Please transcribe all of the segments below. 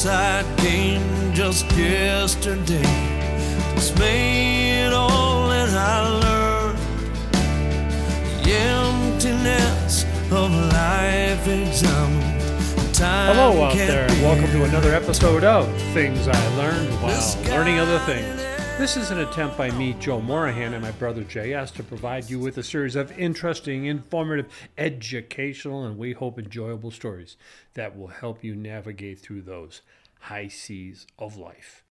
inside game just yesterday. Dismayed all that I learned. The emptiness of life examined. Time Hello out there, and welcome to another episode of Things I Learned While Learning Other Things. This is an attempt by me, Joe Morahan, and my brother JS to provide you with a series of interesting, informative, educational, and we hope enjoyable stories that will help you navigate through those high seas of life.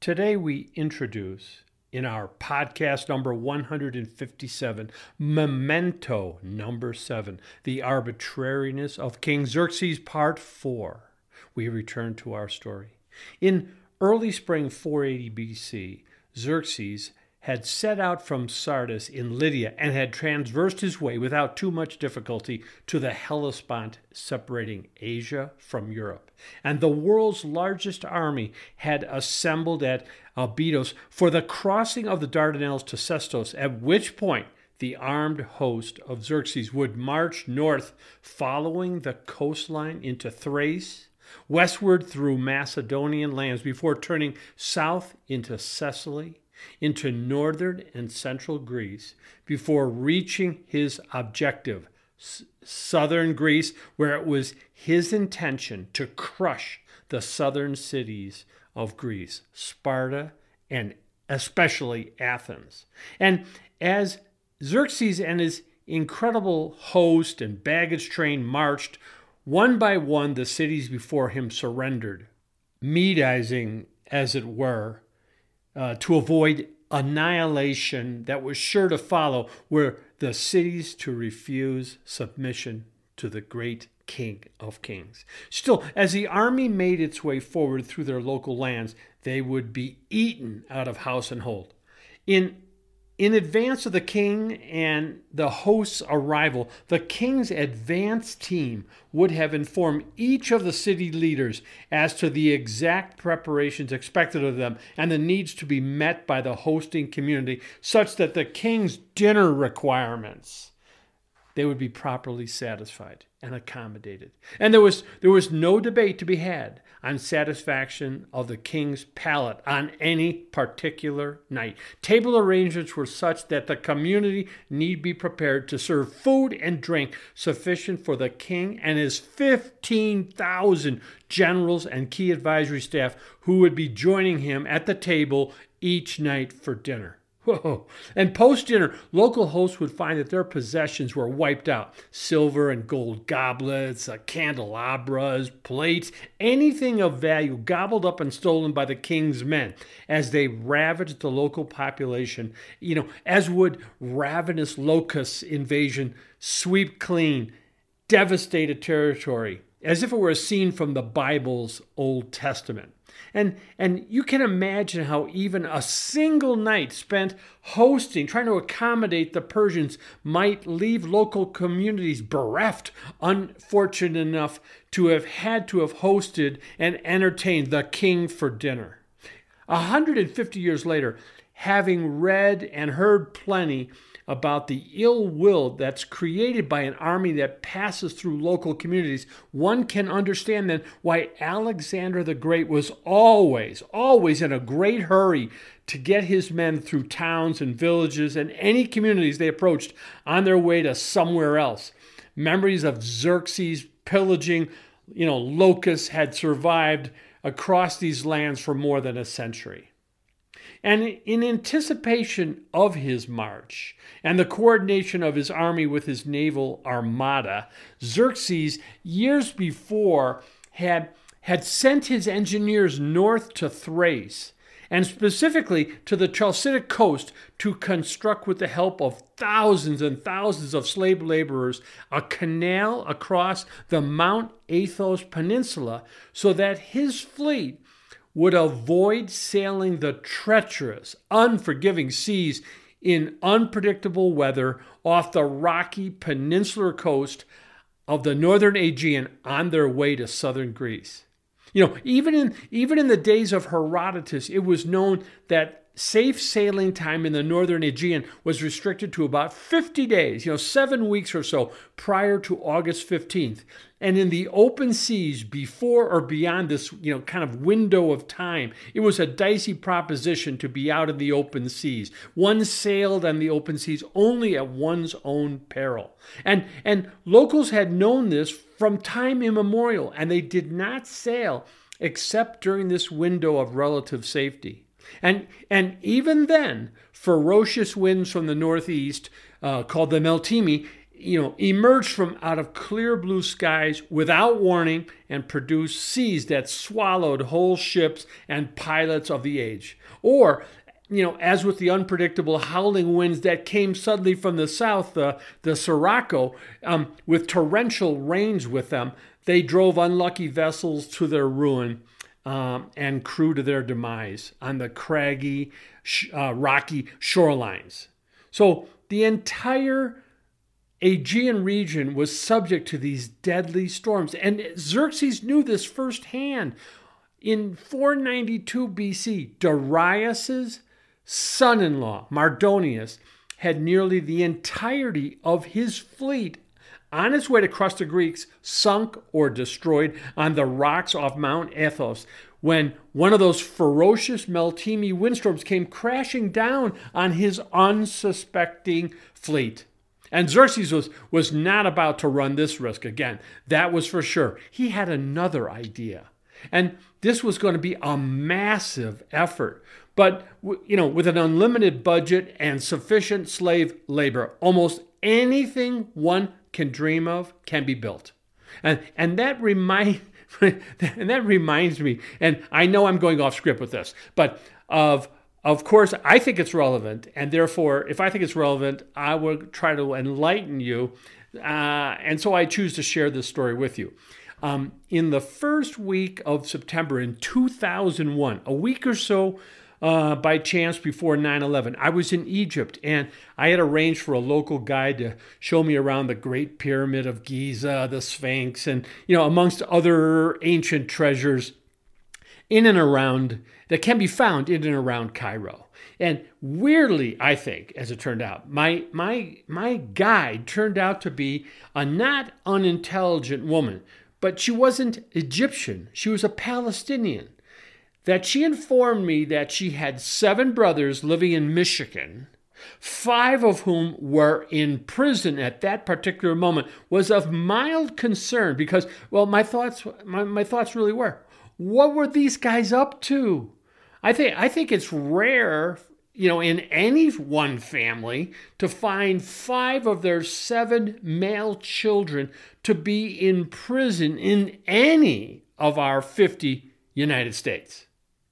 Today we introduce in our podcast number 157, Memento number 7, The Arbitrariness of King Xerxes, Part 4. We return to our story. In early spring 480 BC, Xerxes had set out from Sardis in Lydia and had transversed his way without too much difficulty to the Hellespont separating Asia from Europe. And the world's largest army had assembled at Abydos for the crossing of the Dardanelles to Sestos, at which point the armed host of Xerxes would march north following the coastline into Thrace, westward through Macedonian lands before turning south into Thessaly, into northern and central Greece, before reaching his objective, s- southern Greece, where it was his intention to crush the southern cities of Greece, Sparta, and especially Athens. And as Xerxes and his incredible host and baggage train marched, one by one the cities before him surrendered, Medizing, as it were, uh, to avoid annihilation that was sure to follow, were the cities to refuse submission to the great King of Kings. Still, as the army made its way forward through their local lands, they would be eaten out of house and hold. In in advance of the king and the host's arrival, the king's advance team would have informed each of the city leaders as to the exact preparations expected of them and the needs to be met by the hosting community, such that the king's dinner requirements they would be properly satisfied and accommodated. And there was there was no debate to be had on satisfaction of the king's palate on any particular night. Table arrangements were such that the community need be prepared to serve food and drink sufficient for the king and his 15,000 generals and key advisory staff who would be joining him at the table each night for dinner. Whoa. And post dinner, local hosts would find that their possessions were wiped out silver and gold goblets, uh, candelabras, plates, anything of value gobbled up and stolen by the king's men as they ravaged the local population, you know, as would ravenous locust invasion sweep clean, devastate a territory, as if it were a scene from the Bible's Old Testament. And, and you can imagine how even a single night spent hosting, trying to accommodate the Persians, might leave local communities bereft, unfortunate enough to have had to have hosted and entertained the king for dinner. A 150 years later, having read and heard plenty about the ill will that's created by an army that passes through local communities, one can understand then why Alexander the Great was always, always in a great hurry to get his men through towns and villages and any communities they approached on their way to somewhere else. Memories of Xerxes pillaging, you know, locusts had survived across these lands for more than a century. And in anticipation of his march and the coordination of his army with his naval armada, Xerxes, years before, had, had sent his engineers north to Thrace and specifically to the Chalcidic coast to construct, with the help of thousands and thousands of slave laborers, a canal across the Mount Athos Peninsula so that his fleet would avoid sailing the treacherous, unforgiving seas in unpredictable weather off the rocky peninsular coast of the northern Aegean on their way to southern Greece. You know, even in even in the days of Herodotus, it was known that safe sailing time in the northern Aegean was restricted to about 50 days, you know, seven weeks or so prior to August 15th. And in the open seas before or beyond this, you know, kind of window of time, it was a dicey proposition to be out in the open seas. One sailed on the open seas only at one's own peril. And and locals had known this from time immemorial, and they did not sail except during this window of relative safety. And, and even then, ferocious winds from the northeast, uh, called the Meltemi, you know, emerged from out of clear blue skies without warning and produced seas that swallowed whole ships and pilots of the age. Or, you know, as with the unpredictable howling winds that came suddenly from the south, the, the Sirocco, um, with torrential rains with them, they drove unlucky vessels to their ruin um, and crew to their demise on the craggy, uh, rocky shorelines. So the entire Aegean region was subject to these deadly storms, and Xerxes knew this firsthand. In 492 BC, Darius's son in law, Mardonius, had nearly the entirety of his fleet on its way to cross the Greeks, sunk or destroyed on the rocks off Mount Athos when one of those ferocious Meltemi windstorms came crashing down on his unsuspecting fleet. And Xerxes was, was not about to run this risk again. That was for sure. He had another idea. And this was going to be a massive effort. But, you know, with an unlimited budget and sufficient slave labor, almost anything one can dream of can be built. And, and that remind, and that reminds me, and I know I'm going off script with this, but of of course, I think it's relevant, and therefore, if I think it's relevant, I will try to enlighten you. Uh, and so I choose to share this story with you. Um, in the first week of September in 2001, a week or so uh, by chance before 9 11. I was in Egypt and I had arranged for a local guide to show me around the Great Pyramid of Giza, the Sphinx, and, you know, amongst other ancient treasures in and around that can be found in and around Cairo. And weirdly, I think, as it turned out, my my my guide turned out to be a not unintelligent woman, but she wasn't Egyptian. She was a Palestinian that she informed me that she had seven brothers living in Michigan, five of whom were in prison at that particular moment, was of mild concern because, well, my thoughts, my, my thoughts really were, what were these guys up to? I think I think it's rare, you know, in any one family to find five of their seven male children to be in prison in any of our 50 United States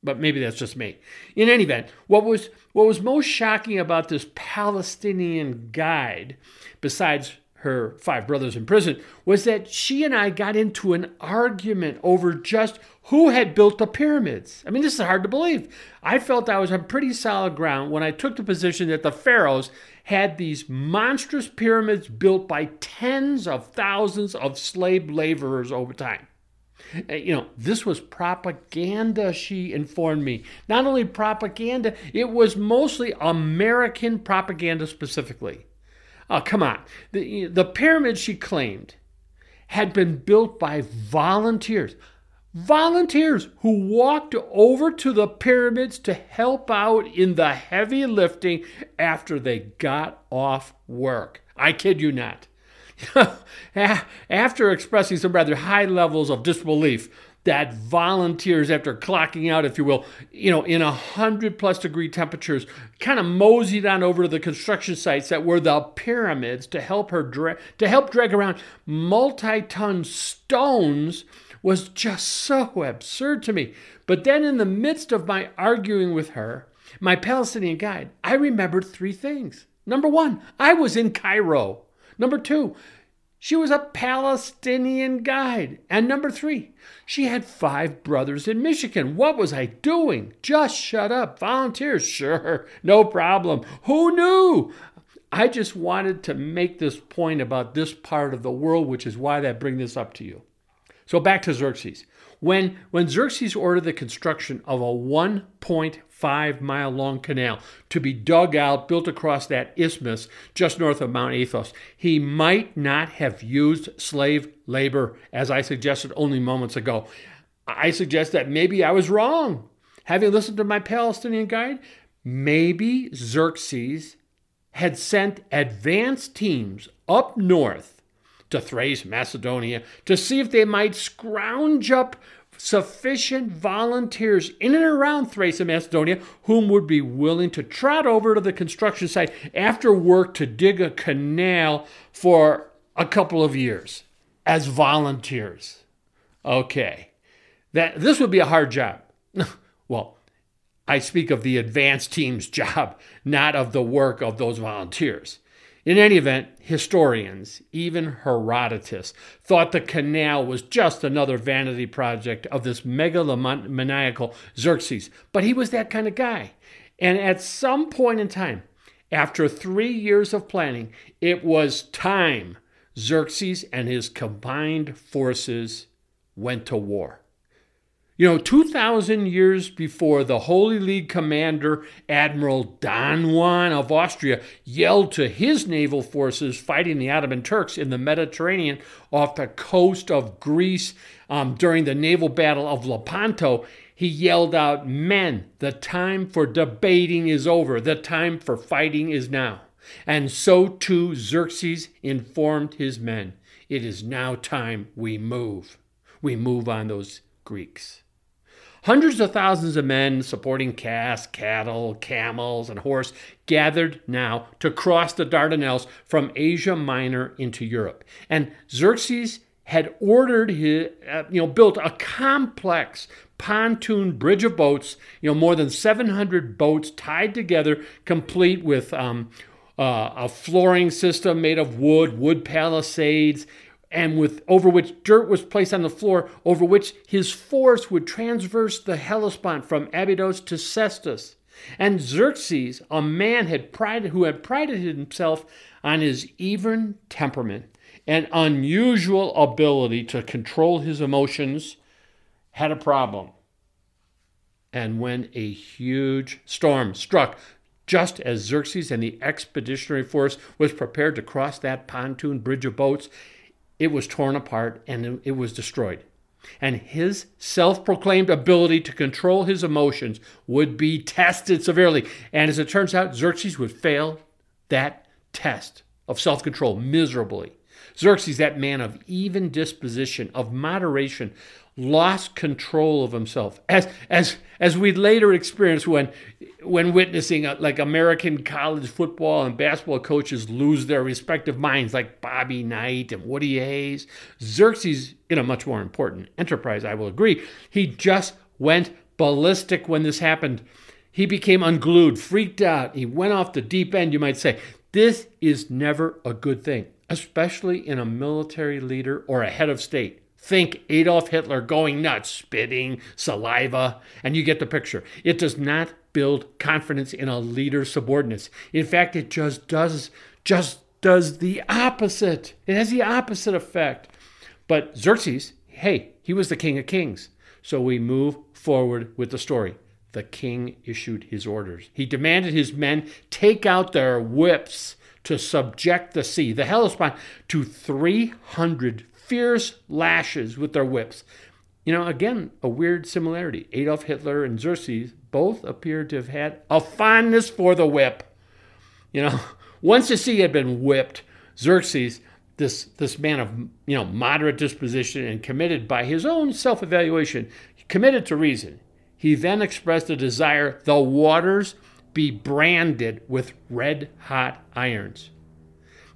but maybe that's just me. In any event, what was what was most shocking about this Palestinian guide, besides her five brothers in prison, was that she and I got into an argument over just who had built the pyramids. I mean, this is hard to believe. I felt I was on pretty solid ground when I took the position that the pharaohs had these monstrous pyramids built by tens of thousands of slave laborers over time. Uh, you know, this was propaganda, she informed me. Not only propaganda, it was mostly American propaganda specifically. Oh, come on. The, the pyramids, she claimed, had been built by volunteers. Volunteers who walked over to the pyramids to help out in the heavy lifting after they got off work. I kid you not. after expressing some rather high levels of disbelief that volunteers, after clocking out, if you will, you know, in a hundred plus degree temperatures, kind of moseyed on over to the construction sites that were the pyramids to help her dra- to help drag around multi-ton stones was just so absurd to me. But then, in the midst of my arguing with her, my Palestinian guide, I remembered three things. Number one, I was in Cairo. Number two, she was a Palestinian guide. And number three, she had five brothers in Michigan. What was I doing? Just shut up. Volunteers, sure, no problem. Who knew? I just wanted to make this point about this part of the world, which is why I bring this up to you. So back to Xerxes. When, when Xerxes ordered the construction of a 1.5 mile long canal to be dug out, built across that isthmus just north of Mount Athos, he might not have used slave labor, as I suggested only moments ago. I suggest that maybe I was wrong. Having listened to my Palestinian guide, maybe Xerxes had sent advance teams up north to Thrace, Macedonia, to see if they might scrounge up sufficient volunteers in and around Thrace and Macedonia whom would be willing to trot over to the construction site after work to dig a canal for a couple of years as volunteers. Okay. That this would be a hard job. well, I speak of the advance team's job, not of the work of those volunteers. In any event, historians, even Herodotus, thought the canal was just another vanity project of this megalomaniacal Xerxes, but he was that kind of guy. And at some point in time, after three years of planning, it was time Xerxes and his combined forces went to war. You know, 2,000 years before, the Holy League commander, Admiral Don Juan of Austria, yelled to his naval forces fighting the Ottoman Turks in the Mediterranean off the coast of Greece um, during the naval battle of Lepanto. He yelled out, Men, the time for debating is over. The time for fighting is now. And so too Xerxes informed his men. It is now time we move. We move on those Greeks. Hundreds of thousands of men supporting casks, cattle, camels, and horse gathered now to cross the Dardanelles from Asia Minor into Europe. And Xerxes had ordered his, uh, you know, built a complex pontoon bridge of boats, you know, more than 700 boats tied together, complete with um, uh, a flooring system made of wood, wood palisades, and with over which dirt was placed on the floor, over which his force would transverse the Hellespont from Abydos to Sestos. And Xerxes, a man had prided, who had prided himself on his even temperament and unusual ability to control his emotions, had a problem. And when a huge storm struck just as Xerxes and the expeditionary force was prepared to cross that pontoon bridge of boats, it was torn apart and it was destroyed. And his self proclaimed ability to control his emotions would be tested severely. And as it turns out, Xerxes would fail that test of self control miserably. Xerxes, that man of even disposition, of moderation, lost control of himself. As as as we later experienced when when witnessing uh, like American college football and basketball coaches lose their respective minds, like Bobby Knight and Woody Hayes. Xerxes, in a much more important enterprise, I will agree, he just went ballistic when this happened. He became unglued, freaked out. He went off the deep end, you might say. This is never a good thing, especially in a military leader or a head of state. Think Adolf Hitler going nuts, spitting, saliva, and you get the picture. It does not build confidence in a leader's subordinates. In fact, it just does just does the opposite. It has the opposite effect. But Xerxes, hey, he was the king of kings. So we move forward with the story. The king issued his orders. He demanded his men take out their whips to subject the sea, the Hellespont, to 300 fierce lashes with their whips. You know, again, a weird similarity. Adolf Hitler and Xerxes both appear to have had a fondness for the whip. You know, once the sea had been whipped, Xerxes, this, this man of you know moderate disposition and committed by his own self-evaluation, committed to reason. He then expressed a desire the waters be branded with red hot irons.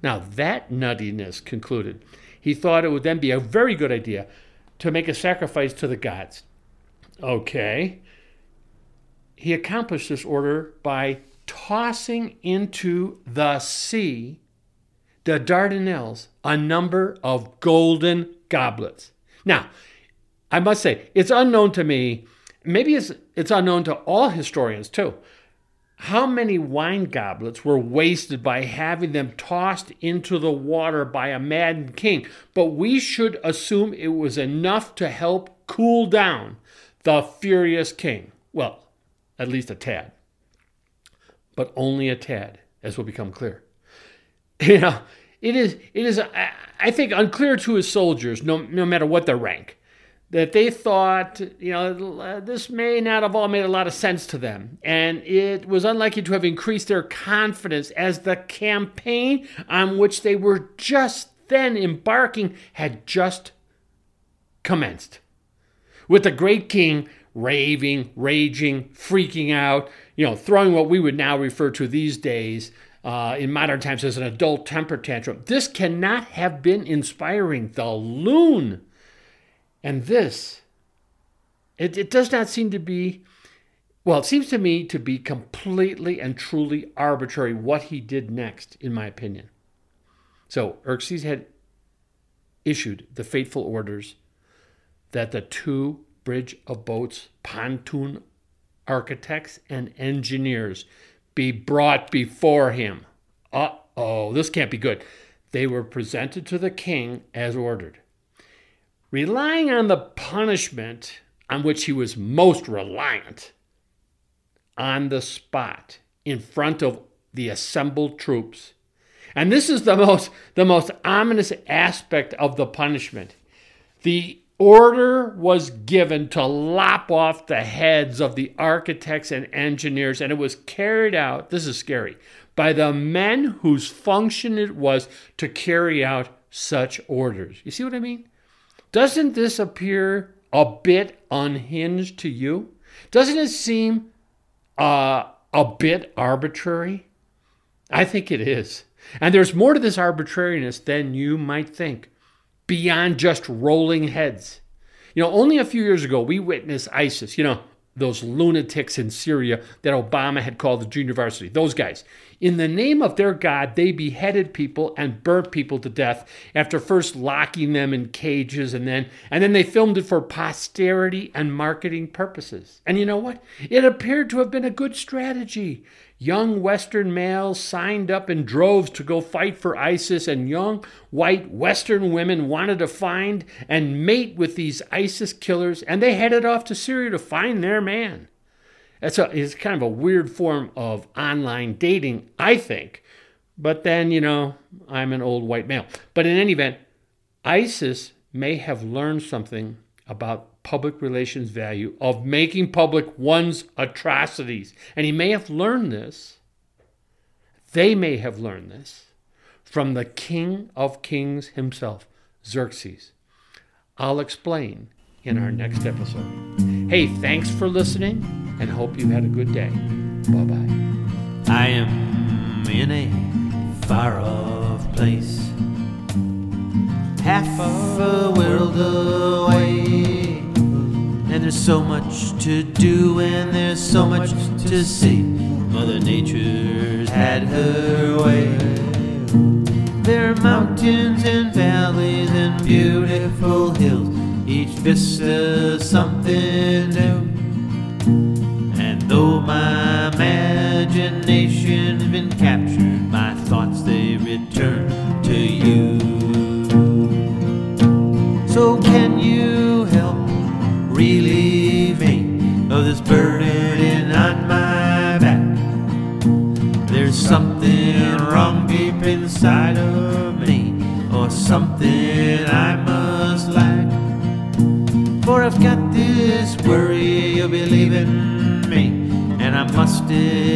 Now that nuttiness concluded he thought it would then be a very good idea to make a sacrifice to the gods. Okay. He accomplished this order by tossing into the sea, the Dardanelles, a number of golden goblets. Now, I must say, it's unknown to me, maybe it's, it's unknown to all historians too. How many wine goblets were wasted by having them tossed into the water by a maddened king? But we should assume it was enough to help cool down the furious king. Well, at least a tad. But only a tad, as will become clear. You know, it is, it is I think, unclear to his soldiers, no, no matter what their rank, that they thought, you know, this may not have all made a lot of sense to them. And it was unlikely to have increased their confidence as the campaign on which they were just then embarking had just commenced. With the great king raving, raging, freaking out, you know, throwing what we would now refer to these days uh, in modern times as an adult temper tantrum. This cannot have been inspiring. The loon and this, it, it does not seem to be, well, it seems to me to be completely and truly arbitrary what he did next, in my opinion. So Xerxes had issued the fateful orders that the two bridge of boats pontoon architects and engineers be brought before him. Uh oh, this can't be good. They were presented to the king as ordered. Relying on the punishment on which he was most reliant, on the spot, in front of the assembled troops. And this is the most, the most ominous aspect of the punishment. The order was given to lop off the heads of the architects and engineers, and it was carried out, this is scary, by the men whose function it was to carry out such orders. You see what I mean? Doesn't this appear a bit unhinged to you? Doesn't it seem uh, a bit arbitrary? I think it is. And there's more to this arbitrariness than you might think beyond just rolling heads. You know, only a few years ago, we witnessed ISIS, you know, those lunatics in Syria that Obama had called the junior varsity, those guys. In the name of their God, they beheaded people and burnt people to death after first locking them in cages and then and then they filmed it for posterity and marketing purposes. And you know what? It appeared to have been a good strategy. Young Western males signed up in droves to go fight for ISIS, and young white Western women wanted to find and mate with these ISIS killers, and they headed off to Syria to find their man. That's a, it's kind of a weird form of online dating, I think. But then, you know, I'm an old white male. But in any event, ISIS may have learned something about public relations value of making public one's atrocities. And he may have learned this, they may have learned this from the King of Kings himself, Xerxes. I'll explain in our next episode. Hey, thanks for listening and hope you had a good day. Bye bye. I am in a far off place, half of a world away. And there's so much to do, and there's so much to see. Mother Nature's had her way. There are mountains and valleys and beautiful hills, each vista something new. And though my imagination's been captured, my thoughts they return to you. So can and